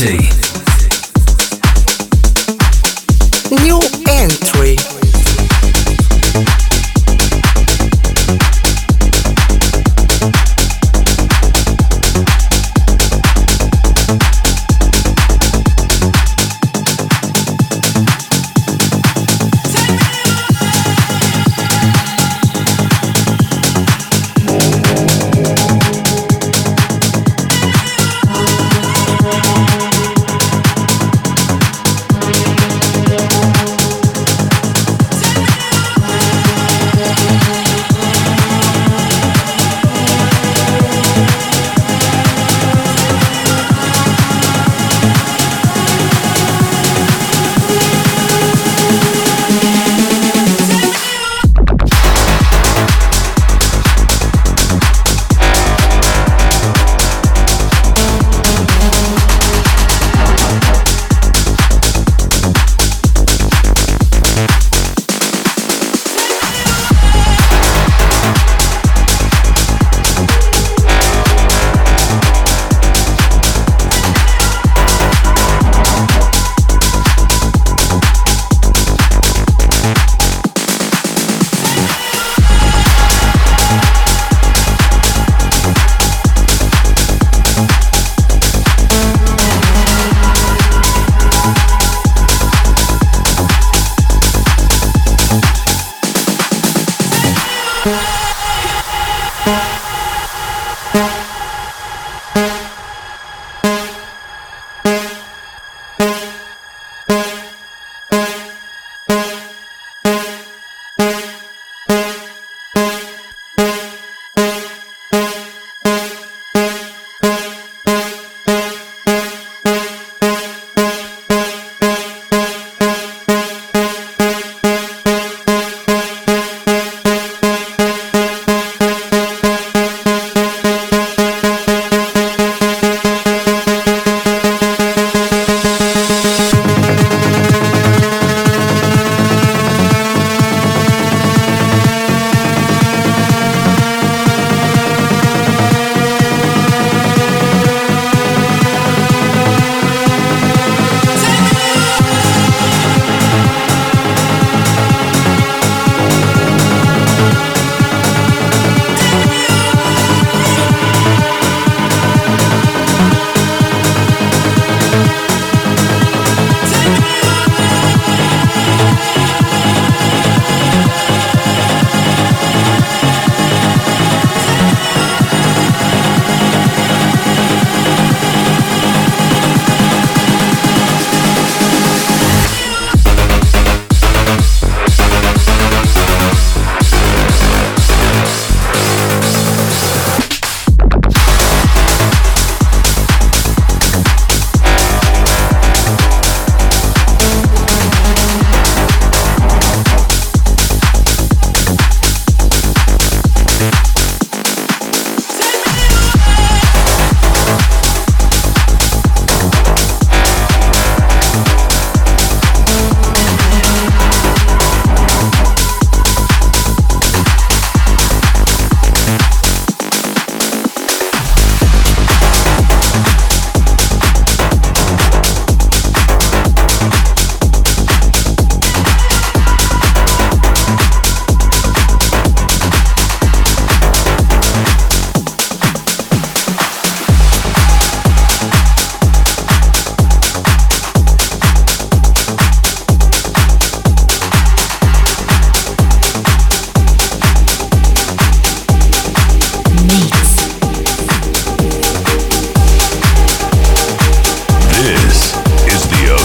Number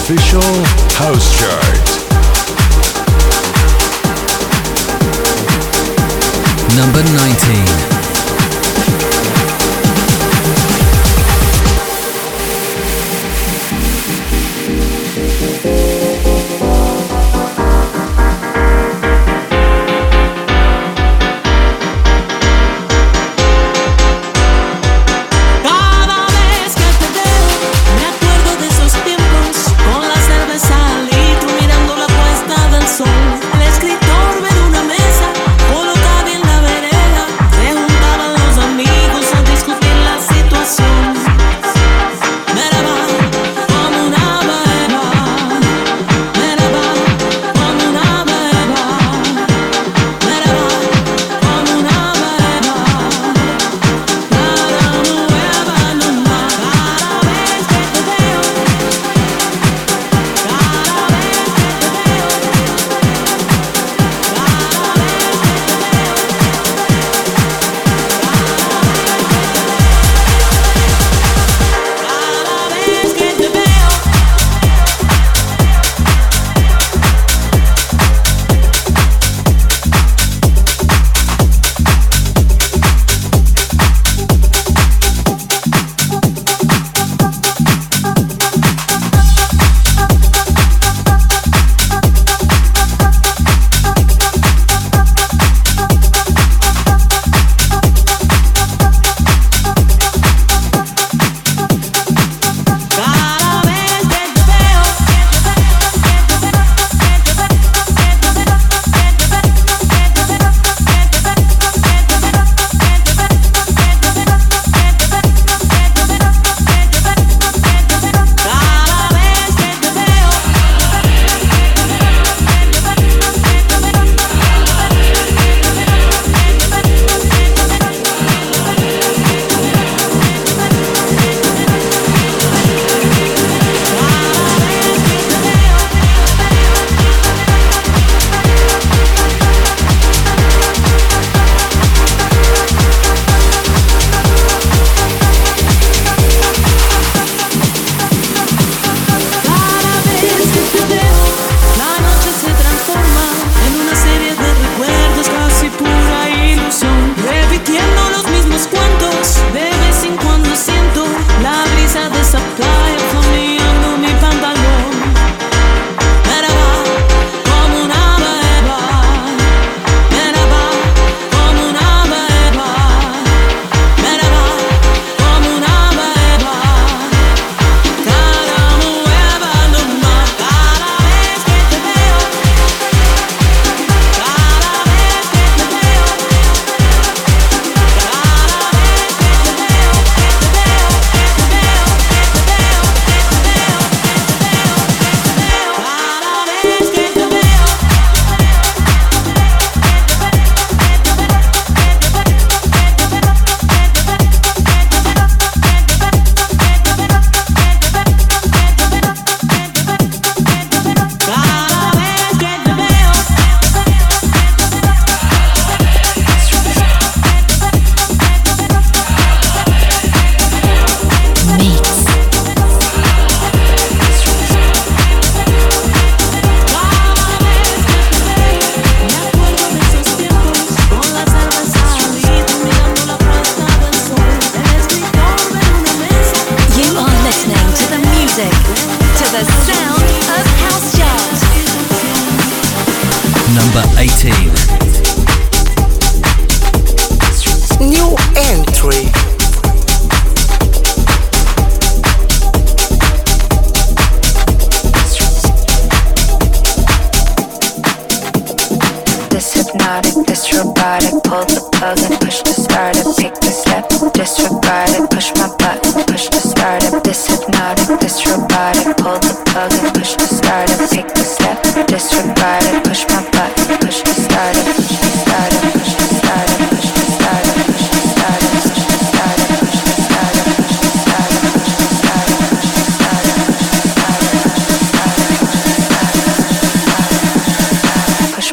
official house chart. Number 19.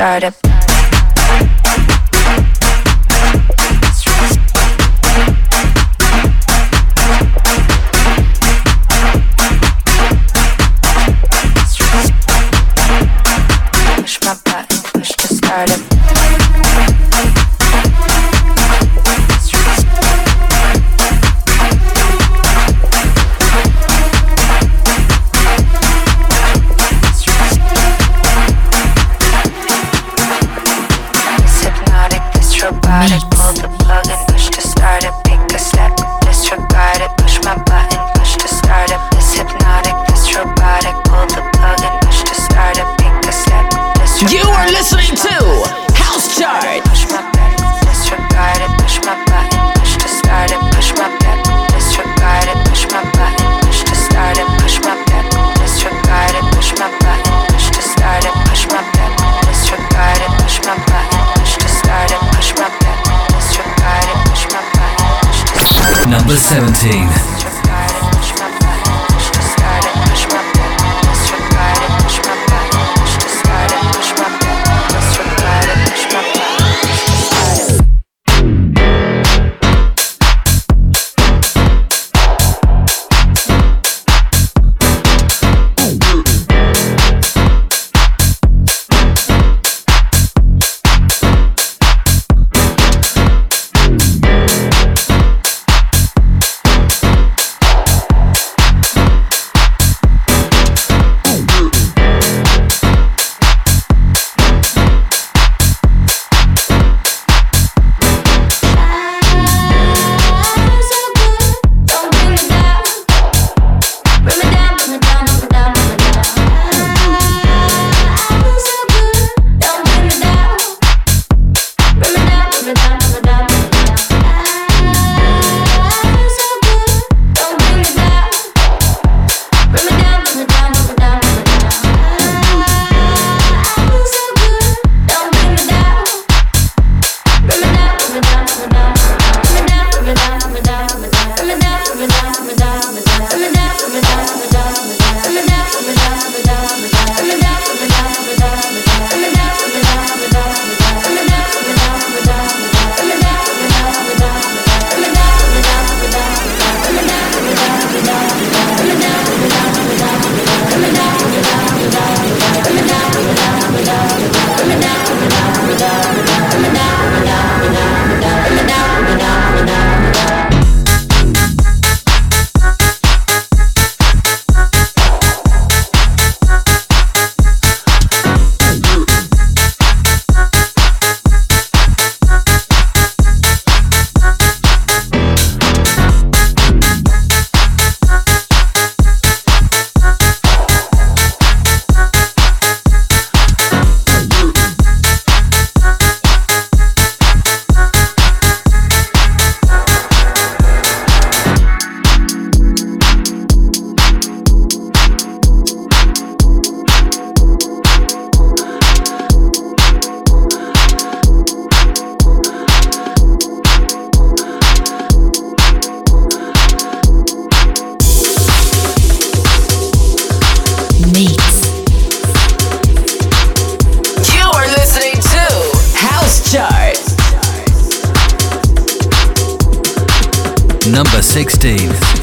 started Number 16.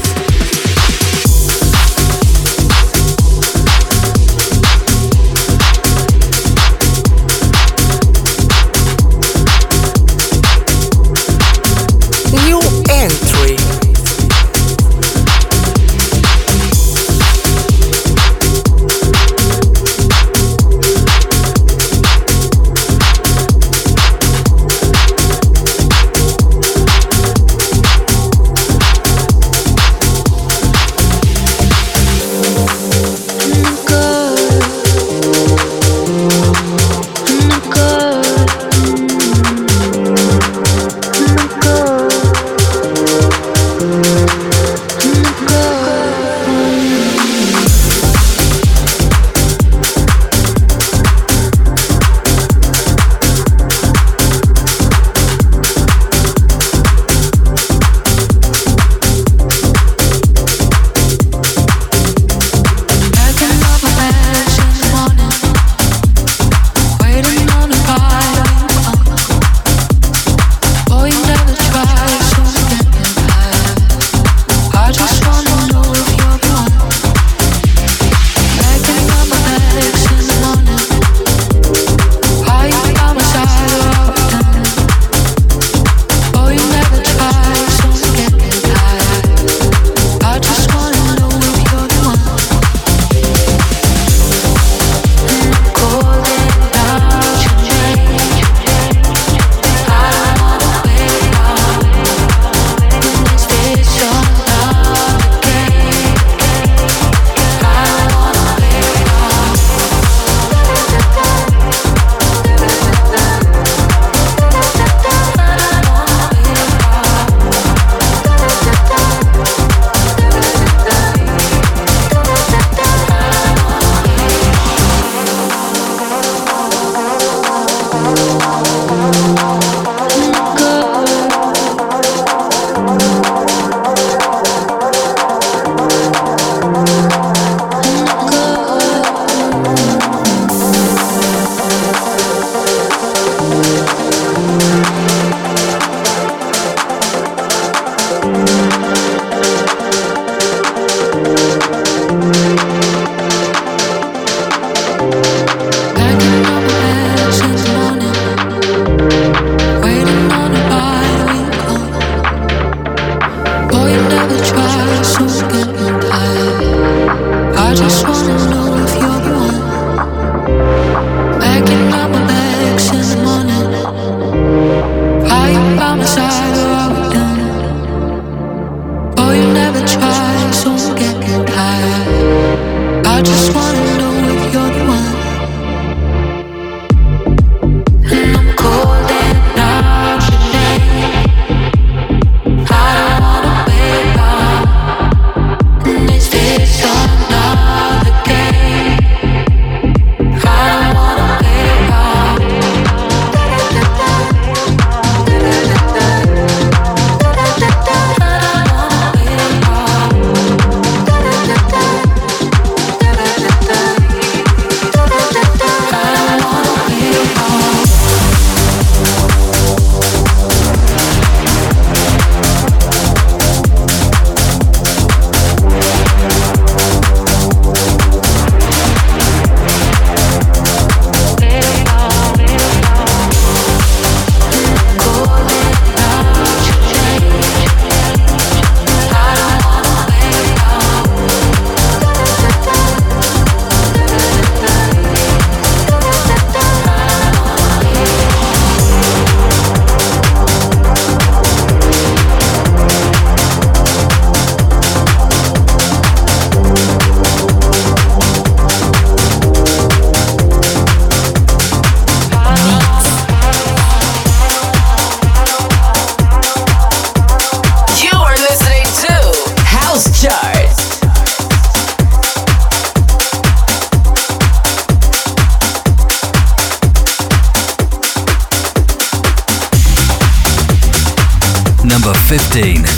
15.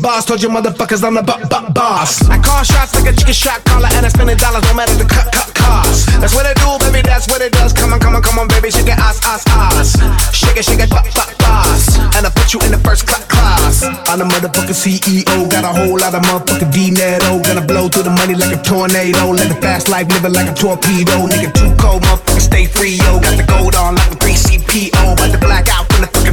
Boss. Told you motherfuckers I'm the bu- bu- boss. I call shots like a chicken shot caller, and I spend dollars no matter the cut, cut cost. That's what I do, baby, that's what it does. Come on, come on, come on, baby, shake it, ass, ass, ass. Shake it, shake it, bop, bop, boss. And I put you in the first cla- class. I'm the motherfucking CEO, got a whole lot of motherfucking dinero. Gonna blow through the money like a tornado. Live a fast life, living like a torpedo. Nigga, too cold, motherfucker, stay free, yo. Got the gold on like a 3CPO. About to black out the fucking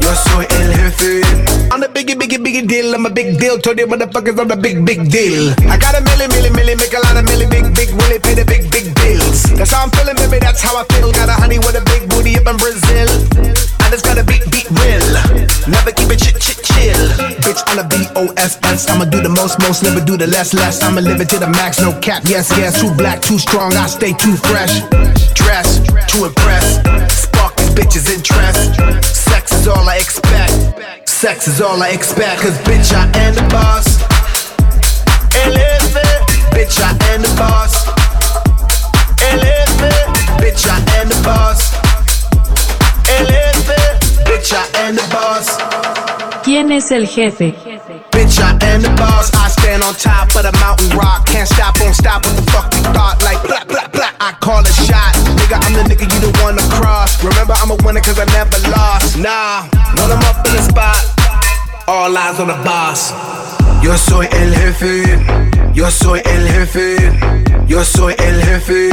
yo soy el jefe. I'm the biggie, biggie, biggie deal, I'm a big deal. Told you motherfuckers I'm the big, big deal. I got a milli, milli, milli, make a lot of milli, big, big, willie, pay the big, big bills. That's how I'm feeling, baby, that's how I feel. Got a honey with a big booty up in Brazil. I just gotta beat, beat real. Never keep it chit, chit, chill. Bitch, on a B-O-S-S. I'ma do the most, most, never do the less, less. I'ma live it to the max, no cap. Yes, yes, too black, too strong. I stay too fresh. Dress to impress. Spark these bitches' interest. Is all I expect. Sex is all I expect. Cause bitch, I am the boss. Elevate. Bitch, I am the boss. Elevate. Bitch, I am the boss. Elevate. Bitch, I am the boss. ¿Quién es el jefe? Bitch, I am the boss. I stand on top of the mountain rock. Can't stop, won't stop. What the fuck you thought? Like, blah, blah, blah. I call a shot. Nigga, I'm the nigga you don't wanna cross. Remember, I'm a winner cause I never lost. Nah, when I'm up in the spot, all eyes on the boss. Yo soy el jefe. Yo soy el jefe. Yo soy el jefe.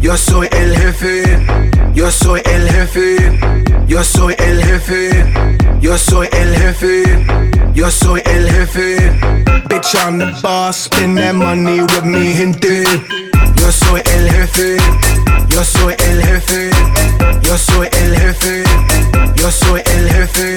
Yo soy el jefe. Yo soy el jefe. Yo soy el jefe. Yo soy el jefe. Yo soy el jefe. Bitch, I'm the boss. Spend that money with me, gente. Yo soy el jefe. Yo soy el jefe. Yo soy el jefe. Yo soy el jefe.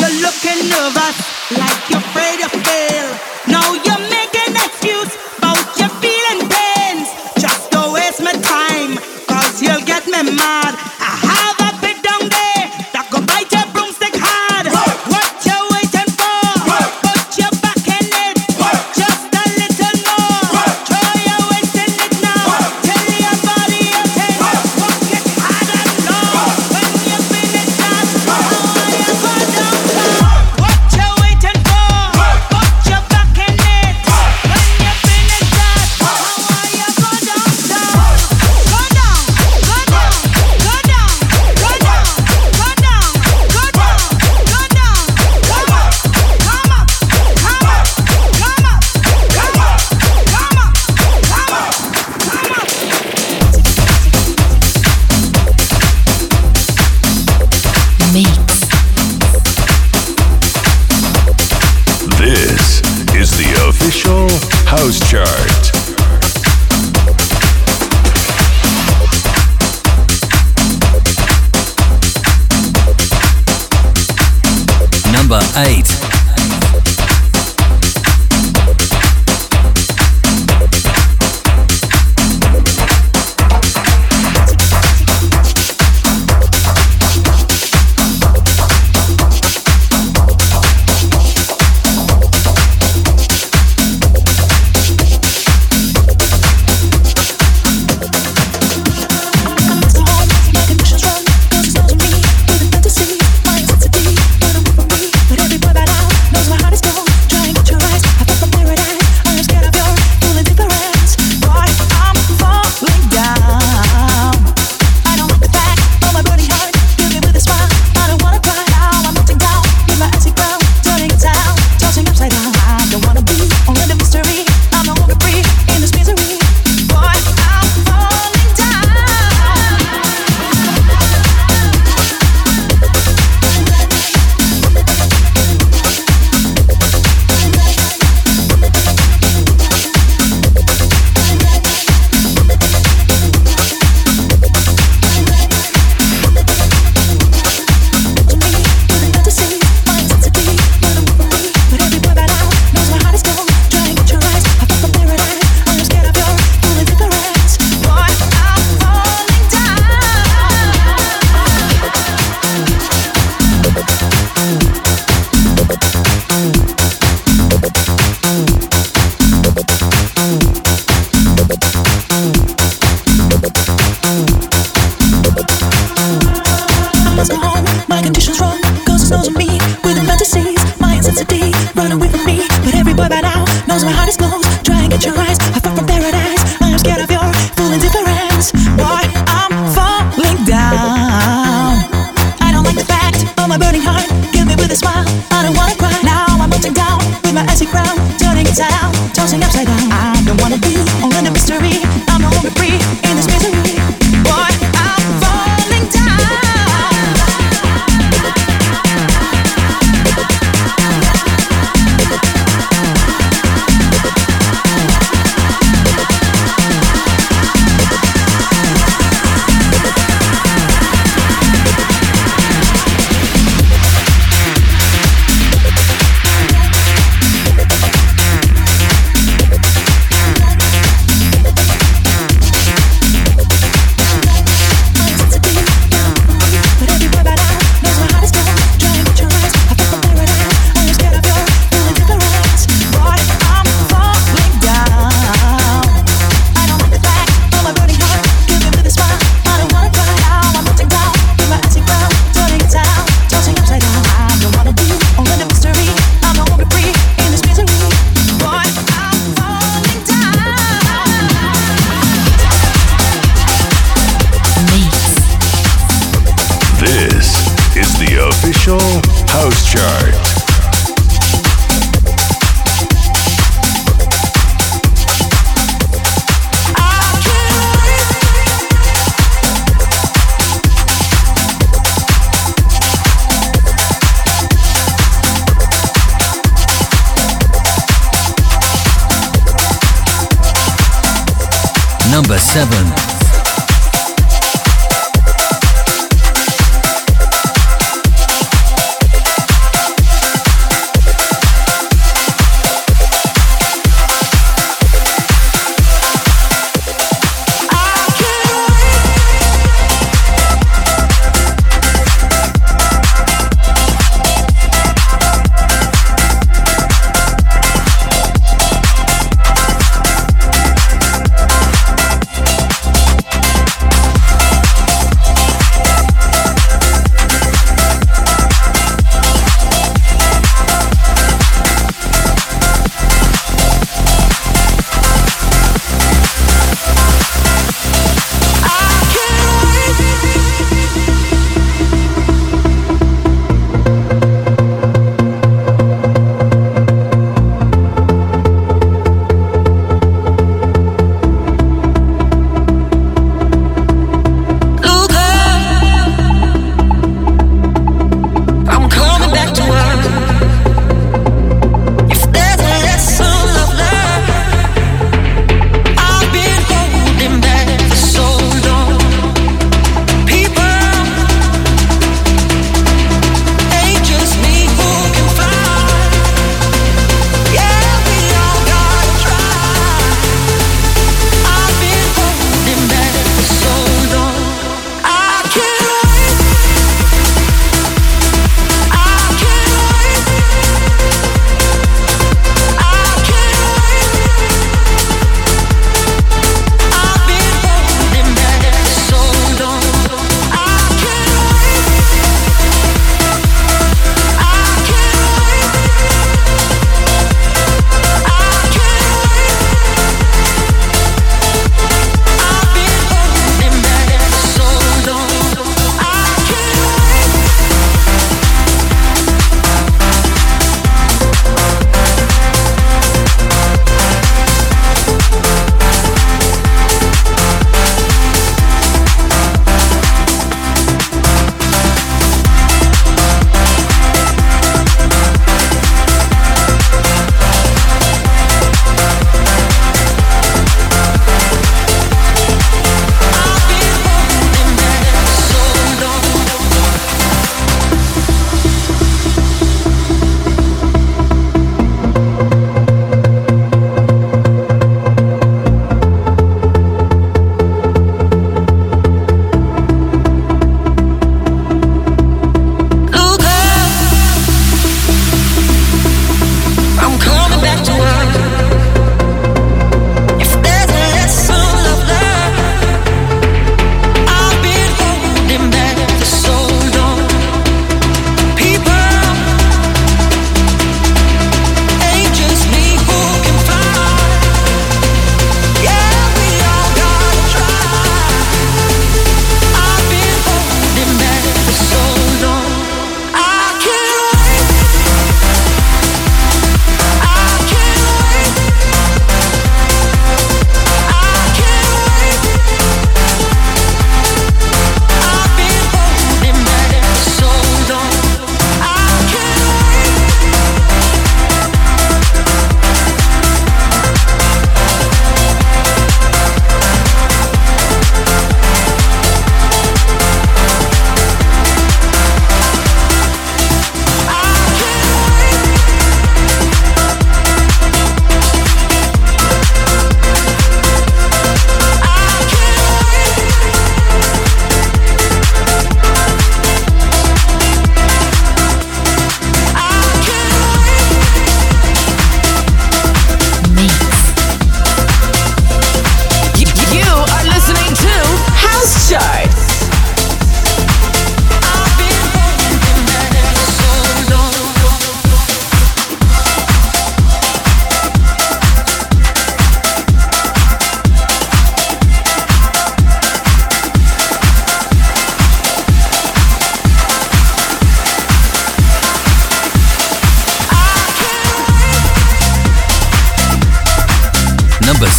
Find you looking nervous, like you're Number 7.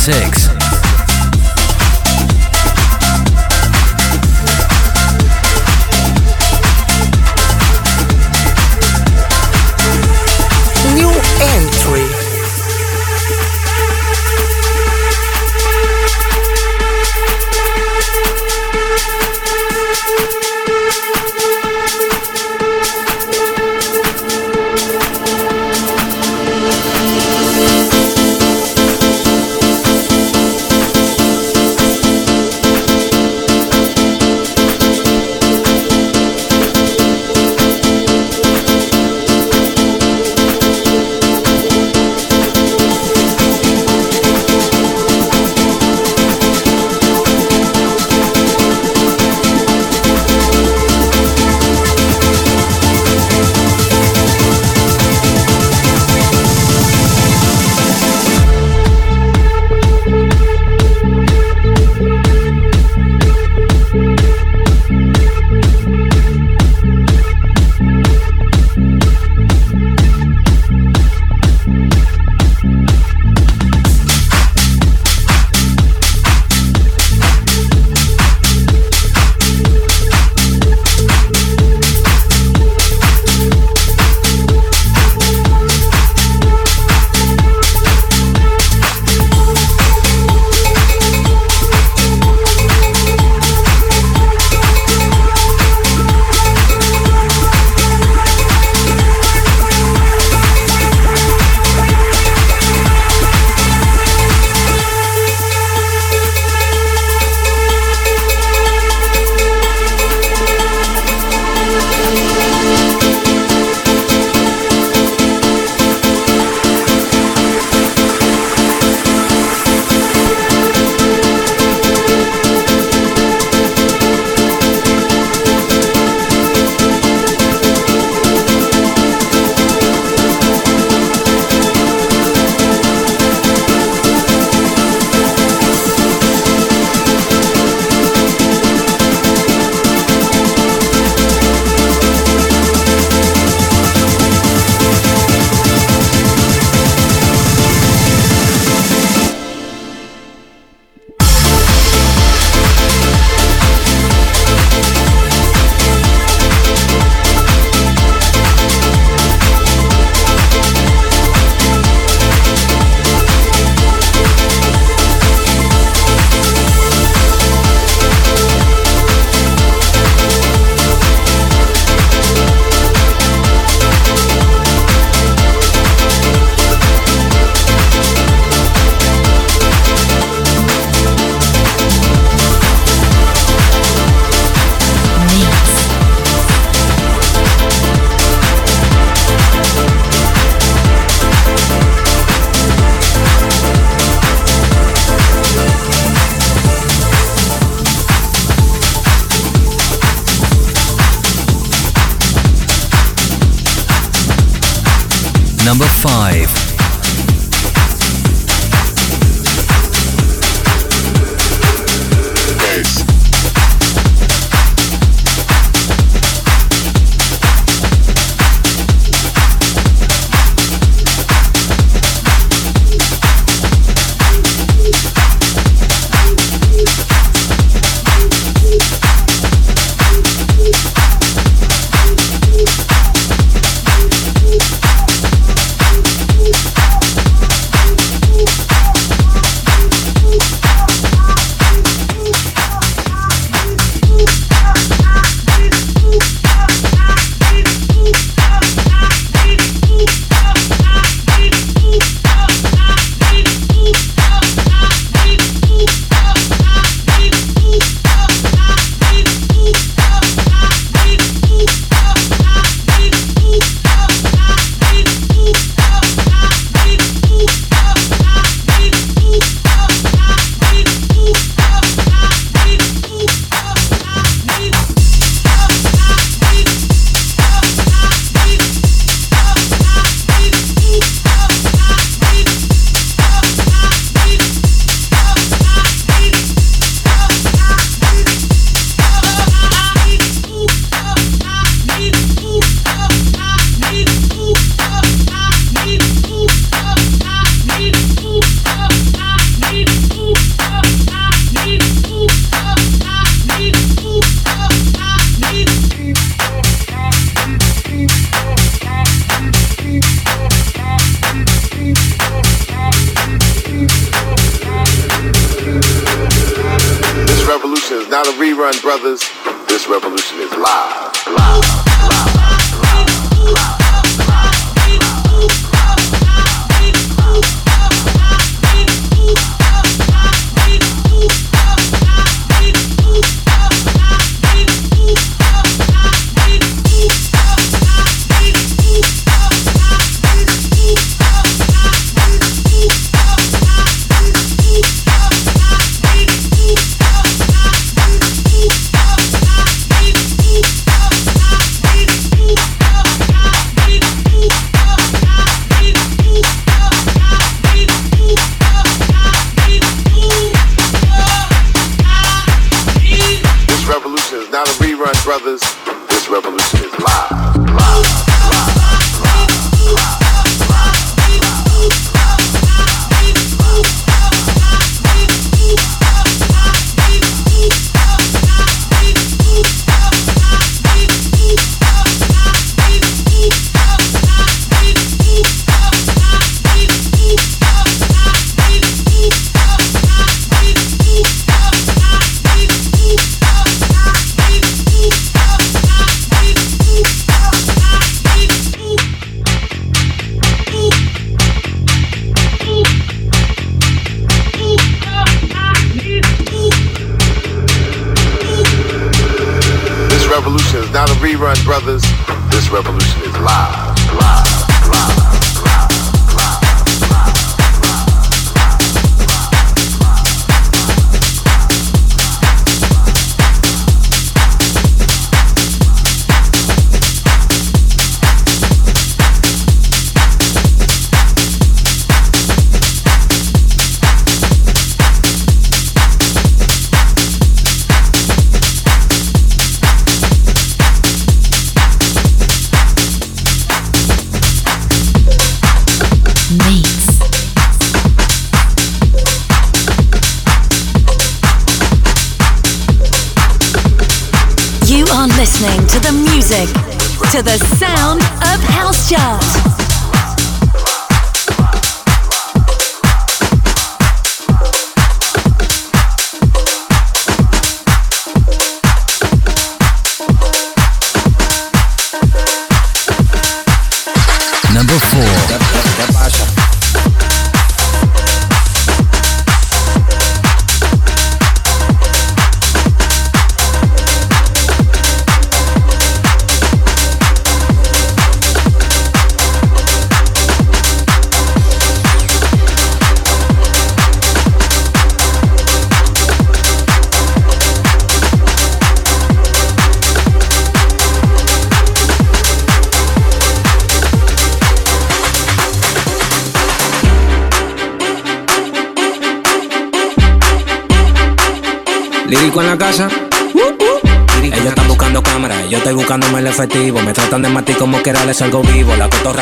six.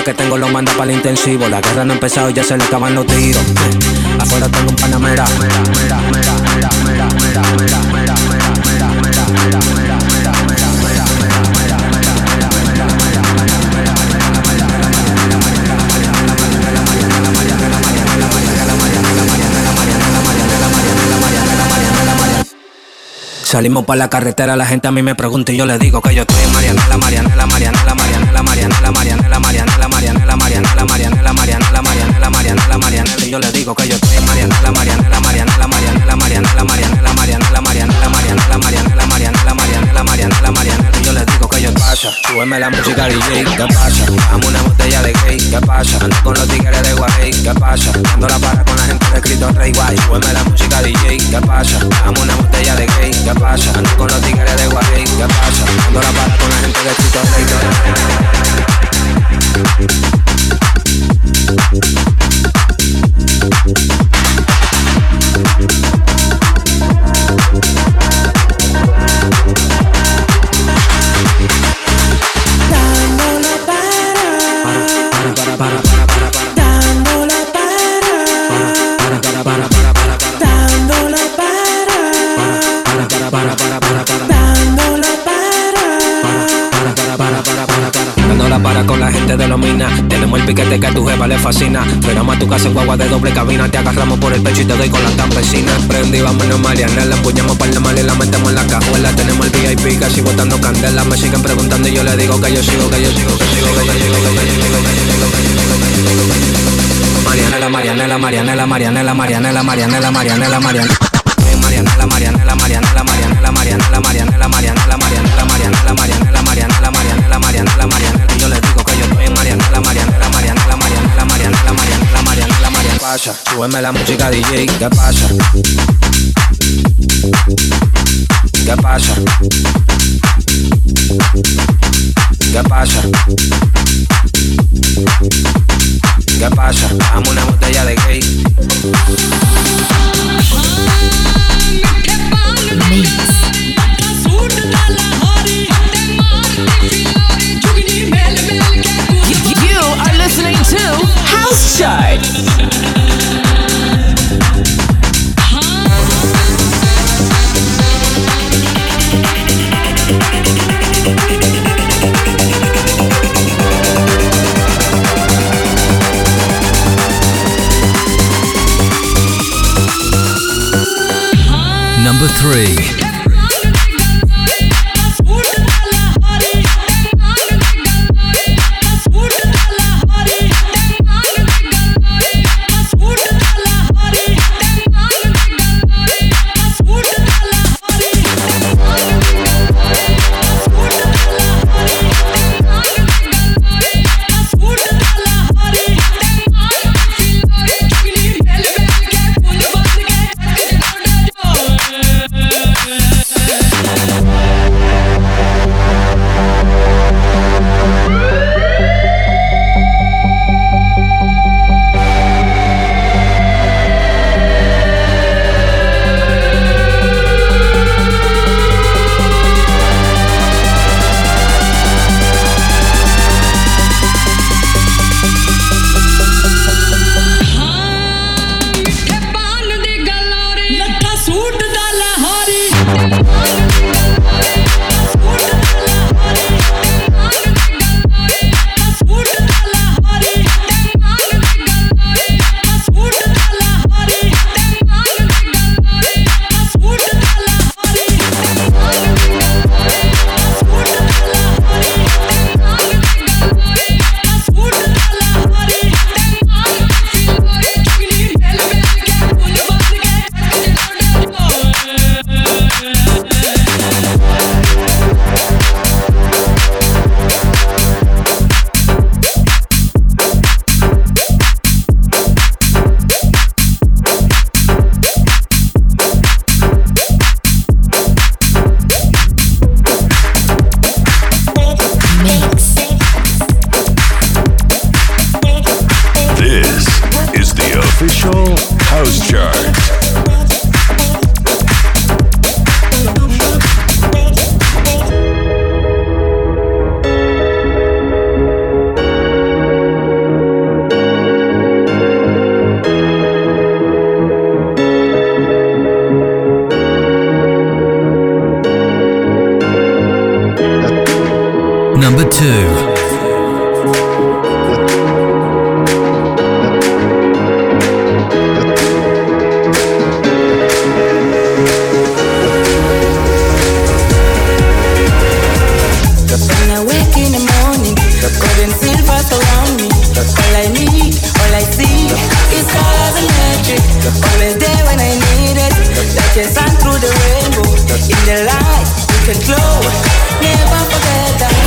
Que tengo lo manda para el intensivo. La guerra no ha empezado, ya se le acaban los tiros. Afuera tengo un panamera. Salimos para la carretera, la gente a mí me pregunta y yo le digo que yo estoy en Mariana, la Mariana, la Mariana, la Mariana, la Mariana, la Mariana, la Mariana, la Mariana, la Mariana, la Mariana, la Mariana, la Mariana, la Mariana, la Mariana, yo le digo que yo estoy en Mariana, la Mariana, la Mariana, la Mariana, la Mariana, la Mariana, la Mariana, la Mariana, pasa, súbeme la música DJ, ¿qué pasa? Dame una botella de gay, ¿qué pasa? Ando con los tigres de Guay, ¿qué pasa? Dando la para con la gente de Cristo Rey Guay, súbeme la música DJ, ¿qué pasa? Dame una botella de gay, ¿qué pasa? Ando con los tigres de Guay, ¿qué pasa? Dando la para con la gente de Cristo Rey Dando de los minas. Tenemos el piquete que a tu jefa le fascina. Fuéramos a tu casa en guagua de doble cabina. Te agarramos por el pecho y te doy con la campesina. Prendí, vámonos Mariana. La empuñamos para el mal y la metemos en la cajuela. Tenemos el VIP casi botando candela. Me siguen preguntando y yo le digo que yo sigo, que yo sigo, que sigo, que yo sigo, que yo sigo, que yo sigo, que yo sigo, Marianela, Marianela, Marianela, Marianela, Marianela, Marianela. Marianela, Marianela, Marianela, Marianela, Marianela, Marianela, Marianela, Marianela, Marianela, Marianela, Marianela, Marianela, Pasa, súbeme la música DJ, ¿qué pasa? ¿Qué pasa? ¿Qué pasa? ¿Qué pasa? Dame una botella de gay. chart. Number 3 Always there when I need it, like a sun through the rainbow. In the light, you can glow. Never forget that.